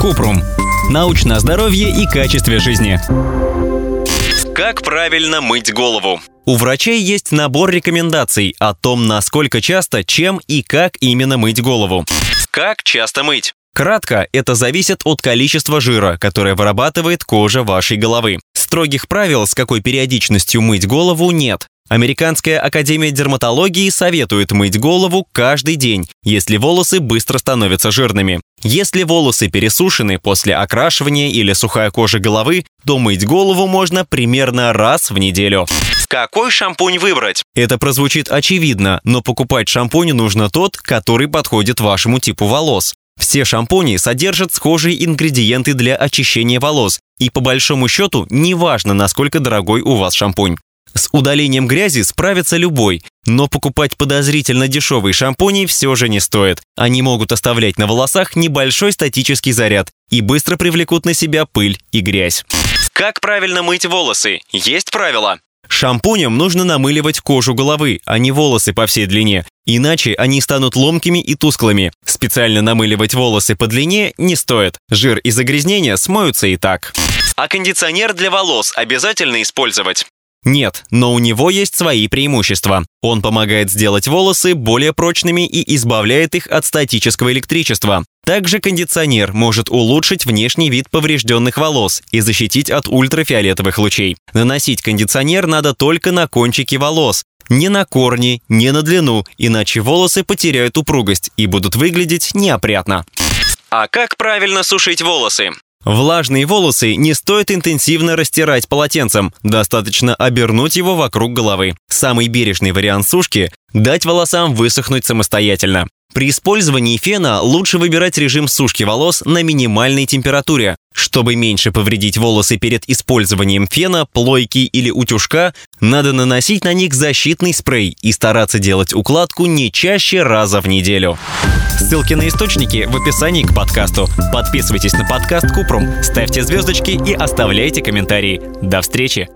Купрум. Научное здоровье и качестве жизни. Как правильно мыть голову? У врачей есть набор рекомендаций о том, насколько часто, чем и как именно мыть голову. Как часто мыть? Кратко, это зависит от количества жира, которое вырабатывает кожа вашей головы. Строгих правил, с какой периодичностью мыть голову, нет. Американская академия дерматологии советует мыть голову каждый день, если волосы быстро становятся жирными. Если волосы пересушены после окрашивания или сухая кожа головы, то мыть голову можно примерно раз в неделю. Какой шампунь выбрать? Это прозвучит очевидно, но покупать шампунь нужно тот, который подходит вашему типу волос. Все шампуни содержат схожие ингредиенты для очищения волос, и по большому счету неважно, насколько дорогой у вас шампунь. С удалением грязи справится любой, но покупать подозрительно дешевые шампуни все же не стоит. Они могут оставлять на волосах небольшой статический заряд и быстро привлекут на себя пыль и грязь. Как правильно мыть волосы? Есть правила? Шампунем нужно намыливать кожу головы, а не волосы по всей длине, иначе они станут ломкими и тусклыми. Специально намыливать волосы по длине не стоит, жир и загрязнения смоются и так. А кондиционер для волос обязательно использовать? Нет, но у него есть свои преимущества. Он помогает сделать волосы более прочными и избавляет их от статического электричества. Также кондиционер может улучшить внешний вид поврежденных волос и защитить от ультрафиолетовых лучей. Наносить кондиционер надо только на кончики волос, не на корни, не на длину, иначе волосы потеряют упругость и будут выглядеть неопрятно. А как правильно сушить волосы? Влажные волосы не стоит интенсивно растирать полотенцем, достаточно обернуть его вокруг головы. Самый бережный вариант сушки – дать волосам высохнуть самостоятельно. При использовании фена лучше выбирать режим сушки волос на минимальной температуре. Чтобы меньше повредить волосы перед использованием фена, плойки или утюжка, надо наносить на них защитный спрей и стараться делать укладку не чаще раза в неделю. Ссылки на источники в описании к подкасту. Подписывайтесь на подкаст Купрум, ставьте звездочки и оставляйте комментарии. До встречи!